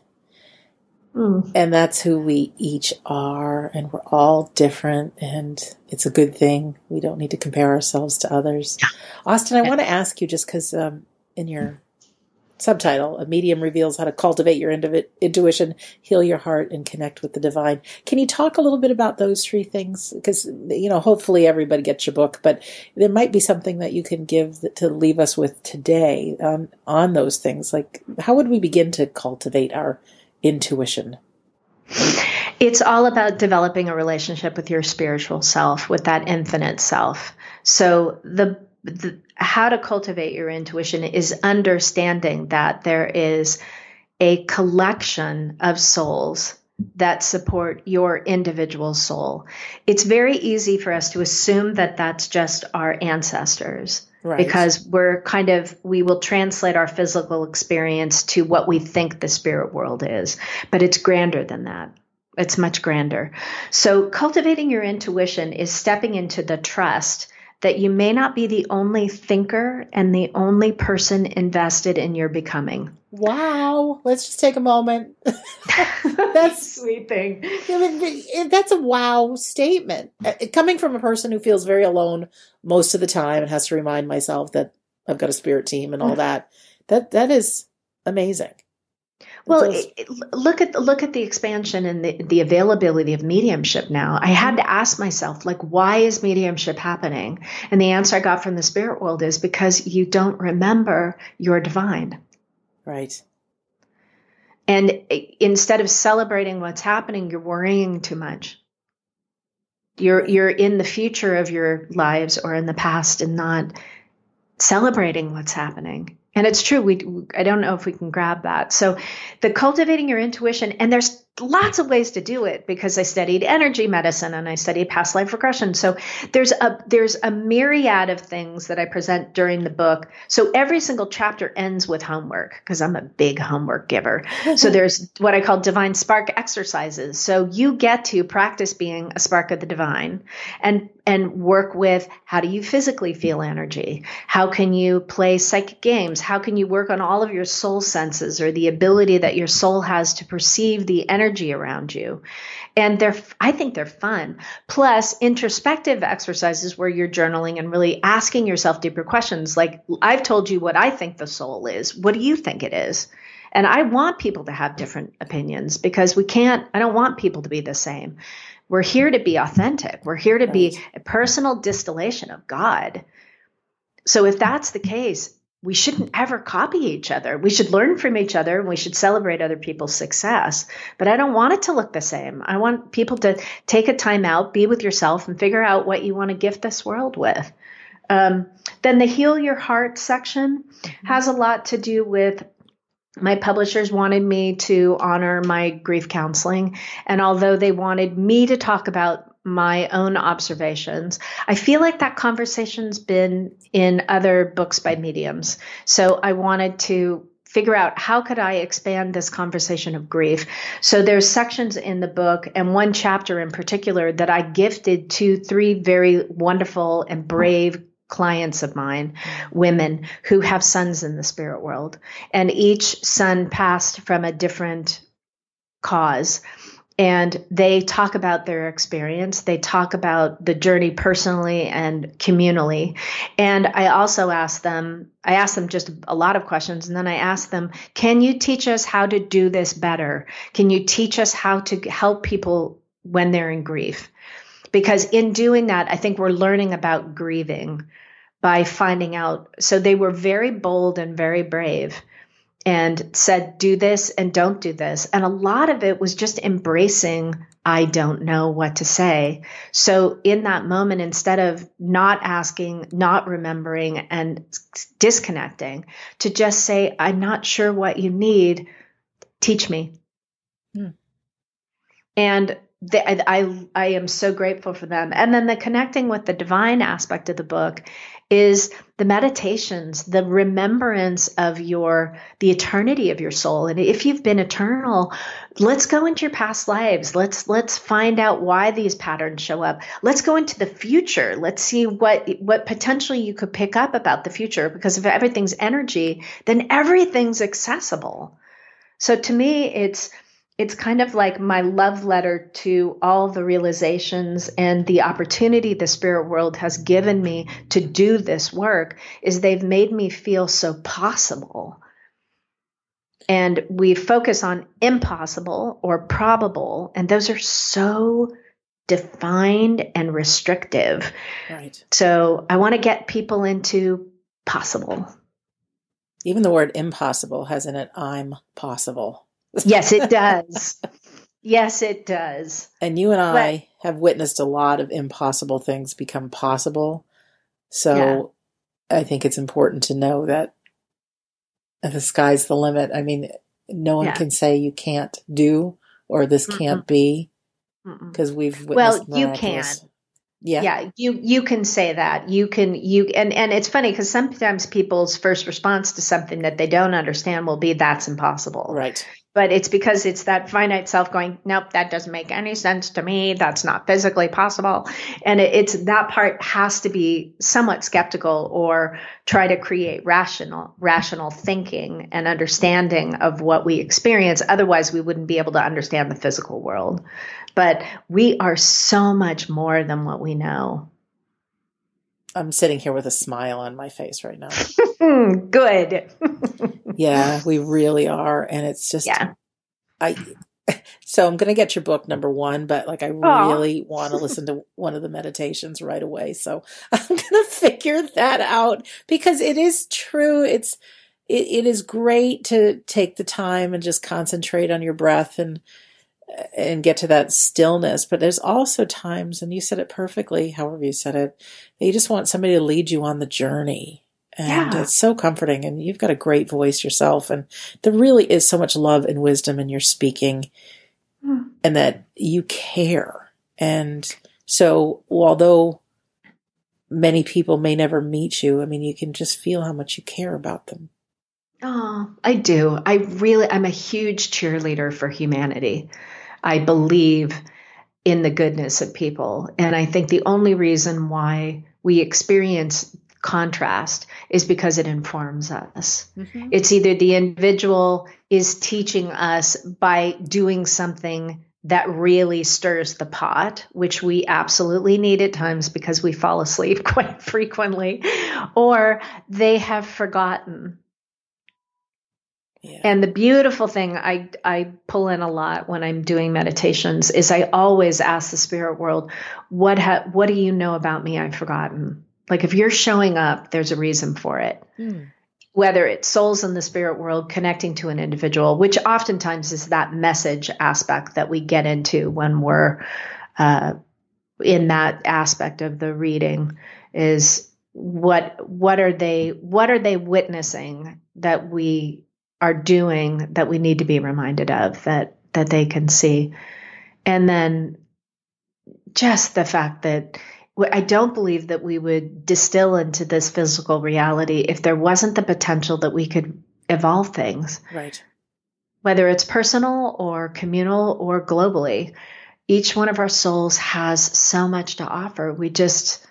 Mm. And that's who we each are, and we're all different, and it's a good thing. We don't need to compare ourselves to others. Yeah. Austyn, I want to ask you just because um, in your subtitle, A Medium Reveals How to Cultivate Your Intuition, Heal Your Heart, and Connect with the Divine. Can you talk a little bit about those three things? Because, you know, hopefully everybody gets your book, but there might be something that you can give to leave us with today on, on those things. Like, how would we begin to cultivate our intuition? It's all about developing a relationship with your spiritual self, with that infinite self. So the the, how to cultivate your intuition is understanding that there is a collection of souls that support your individual soul. It's very easy for us to assume that that's just our ancestors. Right. Because we're kind of, we will translate our physical experience to what we think the spirit world is. But it's grander than that. It's much grander. So cultivating your intuition is stepping into the trust that you may not be the only thinker and the only person invested in your becoming. Wow. Let's just take a moment. that's sweet thing. That's a wow statement. Uh, coming from a person who feels very alone most of the time and has to remind myself that I've got a spirit team and all that. That that is amazing. Well, it, look at look at the expansion and the, the availability of mediumship now. I had to ask myself, like, why is mediumship happening? And the answer I got from the spirit world is because you don't remember your divine. Right. And instead of celebrating what's happening, you're worrying too much. You're you're in the future of your lives or in the past and not celebrating what's happening. And it's true. We, I don't know if we can grab that. So the cultivating your intuition and there's lots of ways to do it because I studied energy medicine and I studied past life regression. So there's a there's a myriad of things that I present during the book. So every single chapter ends with homework because I'm a big homework giver. so there's what I call divine spark exercises. So you get to practice being a spark of the divine and and work with how do you physically feel energy? How can you play psychic games? How can you work on all of your soul senses or the ability that your soul has to perceive the energy around you? And they're, I think they're fun. Plus introspective exercises where you're journaling and really asking yourself deeper questions. Like I've told you what I think the soul is. What do you think it is? And I want people to have different opinions because we can't, I don't want people to be the same. We're here to be authentic. We're here to be a personal distillation of God. So if that's the case, we shouldn't ever copy each other. We should learn from each other and we should celebrate other people's success. But I don't want it to look the same. I want people to take a time out, be with yourself, and figure out what you want to gift this world with. Um, then the Heal Your Heart section has a lot to do with my publishers wanted me to honor my grief counseling. And although they wanted me to talk about my own observations, I feel like that conversation's been in other books by mediums. So I wanted to figure out how could I expand this conversation of grief. So there's sections in the book and one chapter in particular that I gifted to three very wonderful and brave clients of mine, women who have sons in the spirit world. And each son passed from a different cause. And they talk about their experience. They talk about the journey personally and communally. And I also ask them, I ask them just a lot of questions. And then I ask them, can you teach us how to do this better? Can you teach us how to help people when they're in grief? Because in doing that, I think we're learning about grieving by finding out. So they were very bold and very brave and said, do this and don't do this. And a lot of it was just embracing, I don't know what to say. So in that moment, instead of not asking, not remembering, and disconnecting, to just say, I'm not sure what you need, teach me. Hmm. And the, I, I am so grateful for them. And then the connecting with the divine aspect of the book is the meditations, the remembrance of your, the eternity of your soul. And if you've been eternal, let's go into your past lives. Let's, let's find out why these patterns show up. Let's go into the future. Let's see what, what potentially you could pick up about the future. Because if everything's energy, then everything's accessible. So to me, it's, it's kind of like my love letter to all the realizations and the opportunity the spirit world has given me to do this work is they've made me feel so possible. And we focus on impossible or probable and those are so defined and restrictive. Right. So i want to get people into possible. Even the word impossible has in it i'm possible yes, it does. yes, it does. And you and I but, have witnessed a lot of impossible things become possible. So yeah. I think it's important to know that the sky's the limit. I mean, no one yeah. can say you can't do or this Mm-mm. can't be because we've well, you can. Yeah. Yeah, you you can say that. You can you and and it's funny cuz sometimes people's first response to something that they don't understand will be that's impossible. Right but it's because it's that finite self going, nope, that doesn't make any sense to me. That's not physically possible. And it's that part has to be somewhat skeptical or try to create rational, rational thinking and understanding of what we experience. Otherwise, we wouldn't be able to understand the physical world. But we are so much more than what we know. I'm sitting here with a smile on my face right now. Good. yeah, we really are. And it's just, yeah. I, so I'm going to get your book number one, but like I really want to listen to one of the meditations right away. So I'm going to figure that out because it is true. It's, it, it is great to take the time and just concentrate on your breath and, and get to that stillness. But there's also times, and you said it perfectly, however you said it, that you just want somebody to lead you on the journey. And yeah. it's so comforting. And you've got a great voice yourself. And there really is so much love and wisdom in your speaking. mm. and that you care. And so, although many people may never meet you, I mean, you can just feel how much you care about them. Oh, I do. I really, I'm a huge cheerleader for humanity. I believe in the goodness of people. And I think the only reason why we experience contrast is because it informs us. Mm-hmm. It's either the individual is teaching us by doing something that really stirs the pot, which we absolutely need at times because we fall asleep quite frequently, or they have forgotten yeah. And the beautiful thing I I pull in a lot when I'm doing meditations is I always ask the spirit world, what ha- what do you know about me I've forgotten? Like if you're showing up, there's a reason for it. Hmm. Whether it's souls in the spirit world connecting to an individual, which oftentimes is that message aspect that we get into when we're uh, in that aspect of the reading, is what what are they what are they witnessing that we are doing that we need to be reminded of that that they can see and then just the fact that I don't believe that we would distill into this physical reality if there wasn't the potential that we could evolve things. Right. Whether it's personal or communal or globally, each one of our souls has so much to offer. We just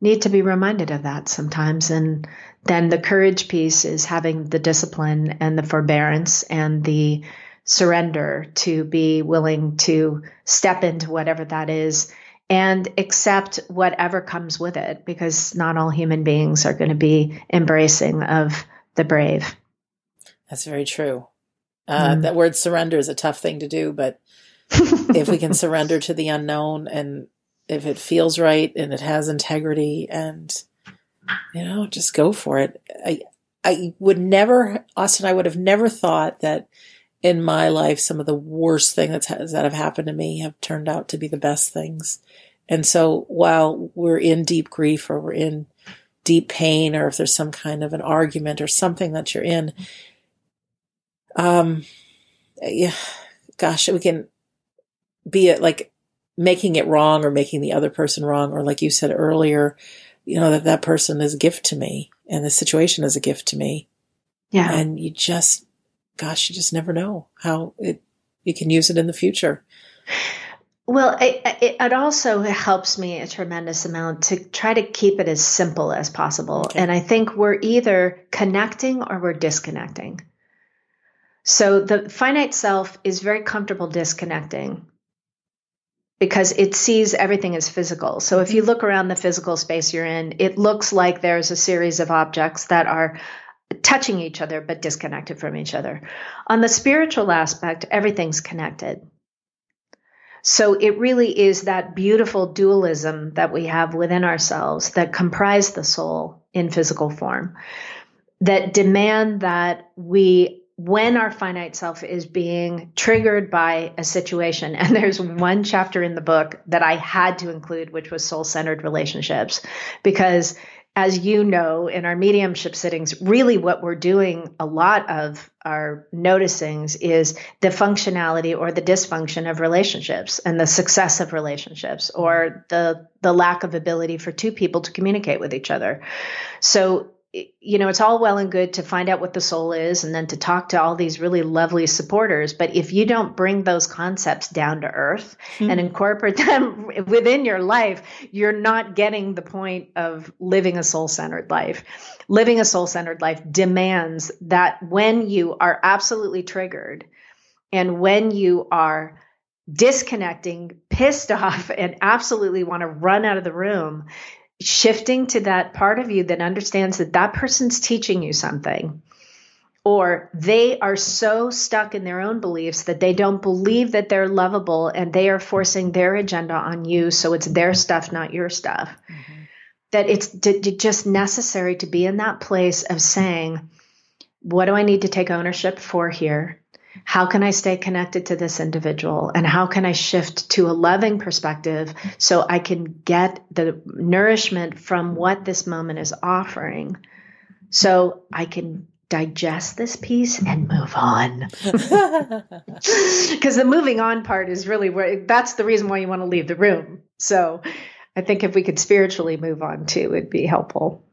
need to be reminded of that sometimes. And then the courage piece is having the discipline and the forbearance and the surrender to be willing to step into whatever that is and accept whatever comes with it because not all human beings are going to be embracing of the brave. That's very true. Uh, mm. That word surrender is a tough thing to do, but if we can surrender to the unknown and if it feels right and it has integrity and you know, just go for it. I, I would never, Austyn, I would have never thought that in my life, some of the worst things that have happened to me have turned out to be the best things. And so while we're in deep grief or we're in deep pain or if there's some kind of an argument or something that you're in, um, yeah, gosh, we can be it like making it wrong or making the other person wrong, or like you said earlier, you know, that that person is a gift to me and the situation is a gift to me. Yeah. And you just, gosh, you just never know how it, you can use it in the future. Well, it, it, it, also helps me a tremendous amount to try to keep it as simple as possible. Okay. And I think we're either connecting or we're disconnecting. So the finite self is very comfortable disconnecting because it sees everything as physical. So if you mm-hmm. look around the physical space you're in, it looks like there's a series of objects that are touching each other but disconnected from each other. On the spiritual aspect, everything's connected. So it really is that beautiful dualism that we have within ourselves that comprise the soul in physical form that demand that we when our finite self is being triggered by a situation. And there's one chapter in the book that I had to include, which was soul centered relationships, because as you know, in our mediumship sittings, really what we're doing a lot of our noticings is the functionality or the dysfunction of relationships and the success of relationships or the the lack of ability for two people to communicate with each other. So you know, it's all well and good to find out what the soul is and then to talk to all these really lovely supporters. But if you don't bring those concepts down to earth mm-hmm. and incorporate them within your life, you're not getting the point of living a soul centered life. Living a soul centered life demands that when you are absolutely triggered and when you are disconnecting, pissed off, and absolutely want to run out of the room, shifting to that part of you that understands that that person's teaching you something or they are so stuck in their own beliefs that they don't believe that they're lovable and they are forcing their agenda on you so it's their stuff not your stuff mm-hmm. that it's d- d- just necessary to be in that place of saying what do i need to take ownership for here how can I stay connected to this individual? And how can I shift to a loving perspective so I can get the nourishment from what this moment is offering? So I can digest this piece and move on. Because the moving on part is really where that's the reason why you want to leave the room. So I think if we could spiritually move on too, it'd be helpful.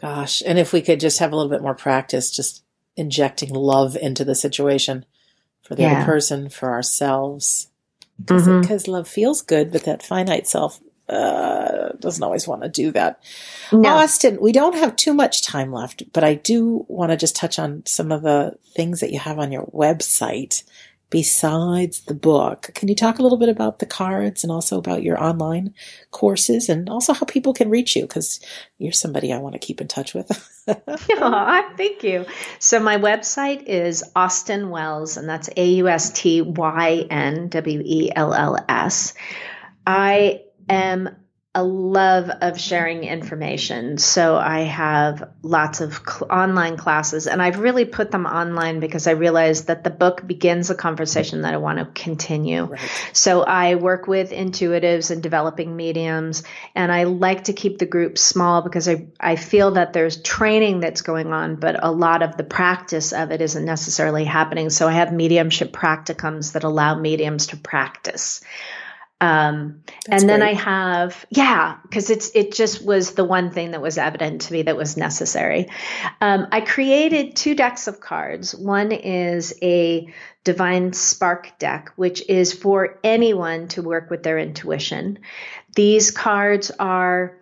Gosh. And if we could just have a little bit more practice, just injecting love into the situation for the yeah. other person, for ourselves. Because mm-hmm. love feels good, but that finite self uh, doesn't always want to do that. No. Austyn, we don't have too much time left, but I do want to just touch on some of the things that you have on your website besides the book. Can you talk a little bit about the cards and also about your online courses and also how people can reach you? Because you're somebody I want to keep in touch with. Aww, thank you. So my website is Austyn Wells, and that's A U S T Y N W E L L S. I am a love of sharing information. So I have lots of cl- online classes and I've really put them online because I realized that the book begins a conversation that I want to continue. Right. So I work with intuitives and developing mediums and I like to keep the group small because I, I feel that there's training that's going on, but a lot of the practice of it isn't necessarily happening. So I have mediumship practicums that allow mediums to practice. Um, and then great. I have, yeah, because it's it just was the one thing that was evident to me that was necessary. Um, I created two decks of cards. One is a divine spark deck, which is for anyone to work with their intuition. These cards are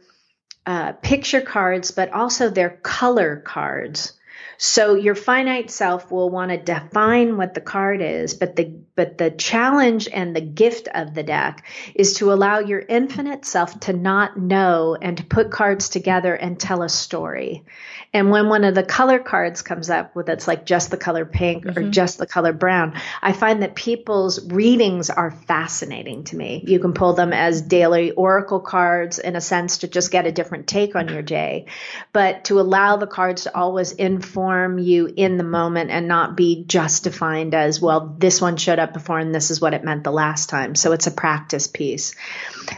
uh, picture cards, but also they're color cards. So your finite self will want to define what the card is, but the but the challenge and the gift of the deck is to allow your infinite self to not know and to put cards together and tell a story. And when one of the color cards comes up with it's like just the color pink mm-hmm. or just the color brown, I find that people's readings are fascinating to me. You can pull them as daily oracle cards in a sense to just get a different take on your day, but to allow the cards to always inform you in the moment and not be just defined as, well, this one showed up before and this is what it meant the last time. So it's a practice piece.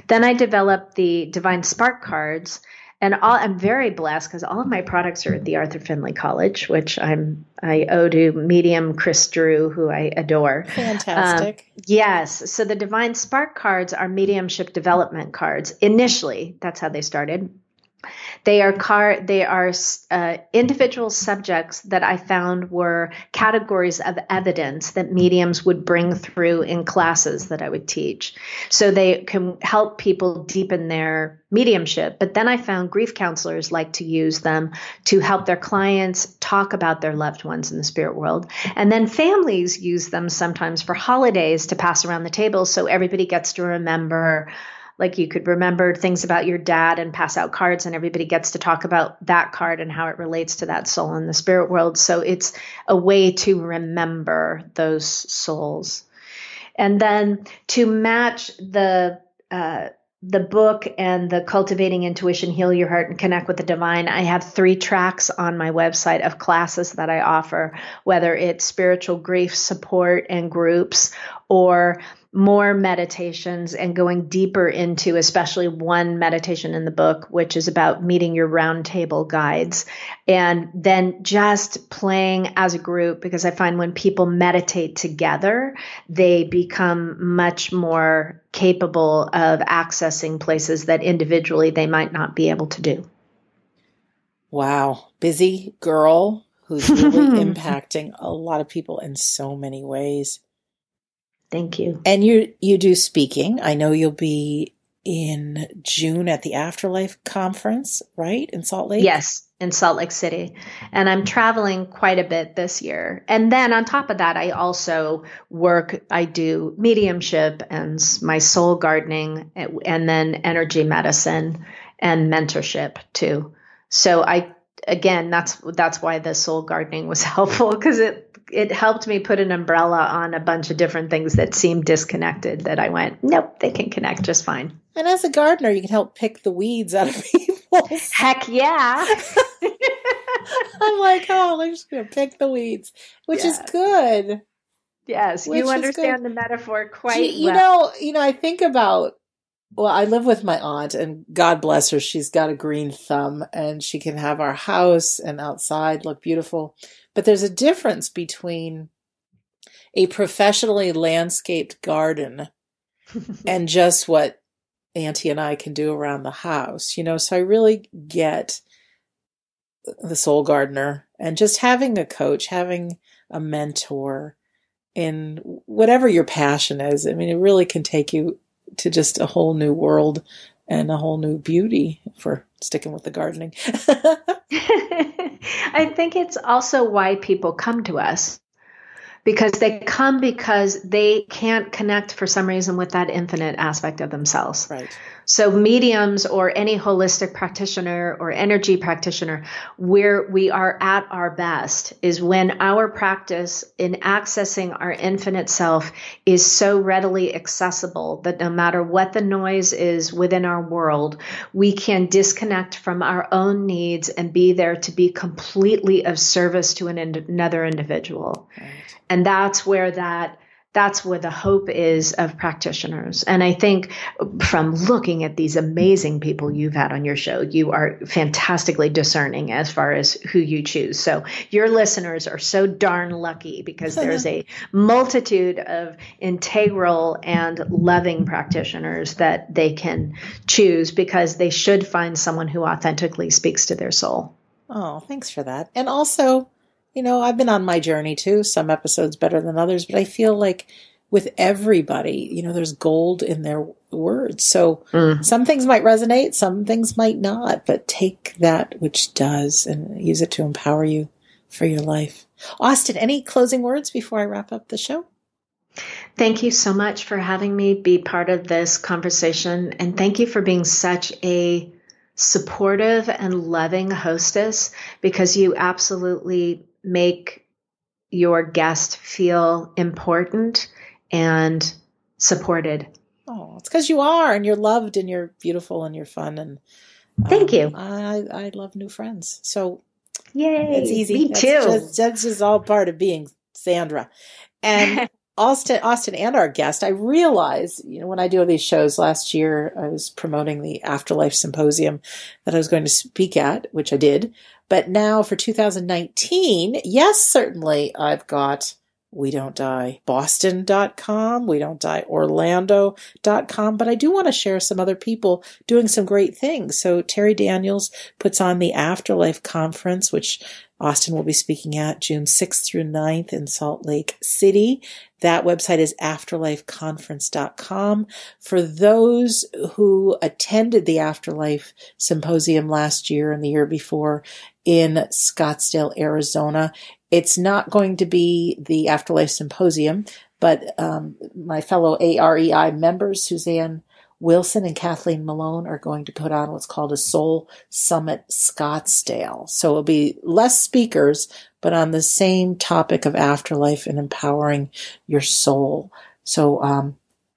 Then I developed the Divine Spark cards and all, I'm very blessed because all of my products are at the Arthur Findlay College, which I'm I owe to medium Chris Drew, who I adore. Fantastic. Um, yes. So the Divine Spark cards are mediumship development cards. Initially, that's how they started. They are car they are uh, individual subjects that I found were categories of evidence that mediums would bring through in classes that I would teach. So they can help people deepen their mediumship. But then I found grief counselors like to use them to help their clients talk about their loved ones in the spirit world. And then families use them sometimes for holidays to pass around the table so everybody gets to remember like you could remember things about your dad and pass out cards and everybody gets to talk about that card and how it relates to that soul in the spirit world. So it's a way to remember those souls. And then to match the uh, the book and the cultivating intuition heal your heart and connect with the divine i have three tracks on my website of classes that i offer whether it's spiritual grief support and groups or more meditations and going deeper into especially one meditation in the book which is about meeting your roundtable guides. And then just playing as a group because i find when people meditate together they become much more capable of accessing places that individually they might not be able to do. Wow. Busy girl who's really impacting a lot of people in so many ways Thank you. And you you do speaking. I know you'll be in June at the Afterlife conference, right? In Salt Lake? Yes, in Salt Lake City. And I'm traveling quite a bit this year. And then on top of that, I also work, I do mediumship and my soul gardening eh, and then energy medicine and mentorship too. So I again, that's that's why the soul gardening was helpful because it it helped me put an umbrella on a bunch of different things that seemed disconnected. That I went, nope, they can connect just fine. And as a gardener, you can help pick the weeds out of people. Heck yeah! I'm like, oh, I'm just gonna pick the weeds, which yeah. is good. Yes, which you understand the metaphor quite. You, you well. know, you know, I think about Well, I live with my aunt, and God bless her, she's got a green thumb, and she can have our house and outside look beautiful. But there's a difference between a professionally landscaped garden and just what Auntie and I can do around the house, you know. So I really get the soul gardener and just having a coach, having a mentor in whatever your passion is. I mean, it really can take you to just a whole new world and a whole new beauty for sticking with the gardening. I think it's also why people come to us because they come because they can't connect for some reason with that infinite aspect of themselves. Right. So mediums or any holistic practitioner or energy practitioner, where we are at our best is when our practice in accessing our infinite self is so readily accessible that no matter what the noise is within our world, we can disconnect from our own needs and be there to be completely of service to an, another individual. Right. And that's where that that's where the hope is of practitioners. And I think from looking at these amazing people you've had on your show, you are fantastically discerning as far as who you choose. So your listeners are so darn lucky because there's a multitude of integral and loving practitioners that they can choose because they should find someone who authentically speaks to their soul. Oh, thanks for that. And also, you know, I've been on my journey too, some episodes better than others, but I feel like with everybody, you know, there's gold in their words. So mm. some things might resonate, some things might not, but take that which does and use it to empower you for your life. Austyn, any closing words before I wrap up the show? Thank you so much for having me be part of this conversation. And thank you for being such a supportive and loving hostess because you absolutely make your guest feel important and supported. Oh, it's because you are, and you're loved, and you're beautiful, and you're fun, and um, thank you. I I love new friends, so yay, it's easy. Me that's too. Just, that's just all part of being Sandra, and Austyn, Austyn, and our guest. I realize, you know, when I do these shows last year, I was promoting the Afterlife Symposium that I was going to speak at, which I did. But now for 2019, yes, certainly I've got we don't die boston.com we don't die orlando.com but i do want to share some other people doing some great things so terry daniels puts on the afterlife conference which Austyn will be speaking at june 6th through 9th in salt lake city that website is afterlifeconference.com. For those who attended the Afterlife Symposium last year and the year before in Scottsdale, Arizona, it's not going to be the Afterlife Symposium, but um, my fellow AREI members, Suzanne Wilson and Kathleen Malone, are going to put on what's called a Soul Summit Scottsdale. So it'll be less speakers, but on the same topic of afterlife and empowering your soul. So um,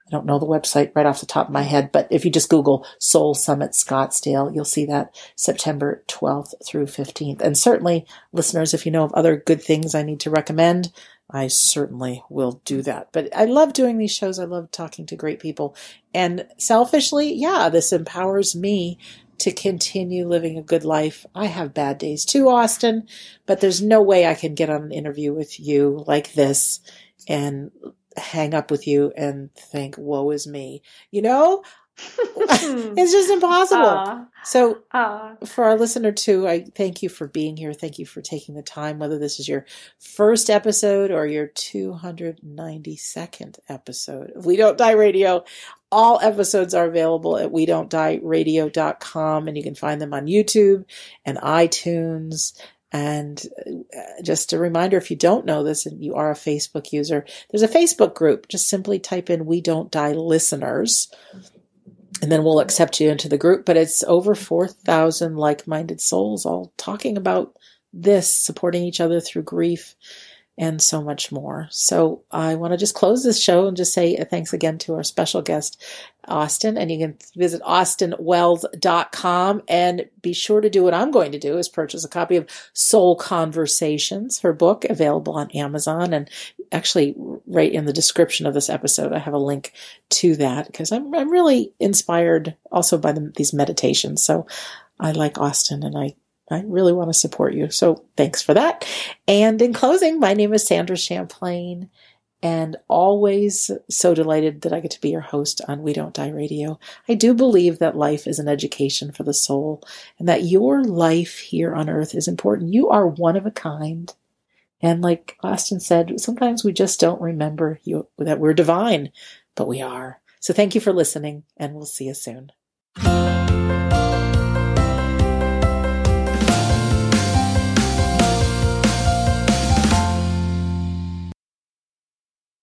I don't know the website right off the top of my head, but if you just Google Soul Summit Scottsdale, you'll see that September 12th through 15th. And certainly, listeners, if you know of other good things I need to recommend, I certainly will do that. But I love doing these shows. I love talking to great people. And selfishly, yeah, this empowers me to continue living a good life. I have bad days too, Austyn, but there's no way I can get on an interview with you like this and hang up with you and think, woe is me. You know? it's just impossible. Aww. So, Aww. for our listener too, I thank you for being here. Thank you for taking the time, whether this is your first episode or your 292nd episode of We Don't Die Radio. All episodes are available at we don't die radio.com and you can find them on YouTube and iTunes and uh, just a reminder, if you don't know this and you are a Facebook user, there's a Facebook group. Just simply type in We Don't Die Listeners and then we'll accept you into the group. But it's over 4,000 like minded souls all talking about this, supporting each other through grief. And so much more. So I want to just close this show and just say thanks again to our special guest, Austyn. And you can visit austynwells.com and be sure to do what I'm going to do is purchase a copy of Soul Conversations, her book available on Amazon. And actually right in the description of this episode, I have a link to that because I'm, I'm really inspired also by the, these meditations. So I like Austyn and I I really want to support you. So thanks for that. And in closing, my name is Sandra Champlain and always so delighted that I get to be your host on We Don't Die Radio. I do believe that life is an education for the soul and that your life here on earth is important. You are one of a kind. And like Austyn said, sometimes we just don't remember you, that we're divine, but we are. So thank you for listening and we'll see you soon.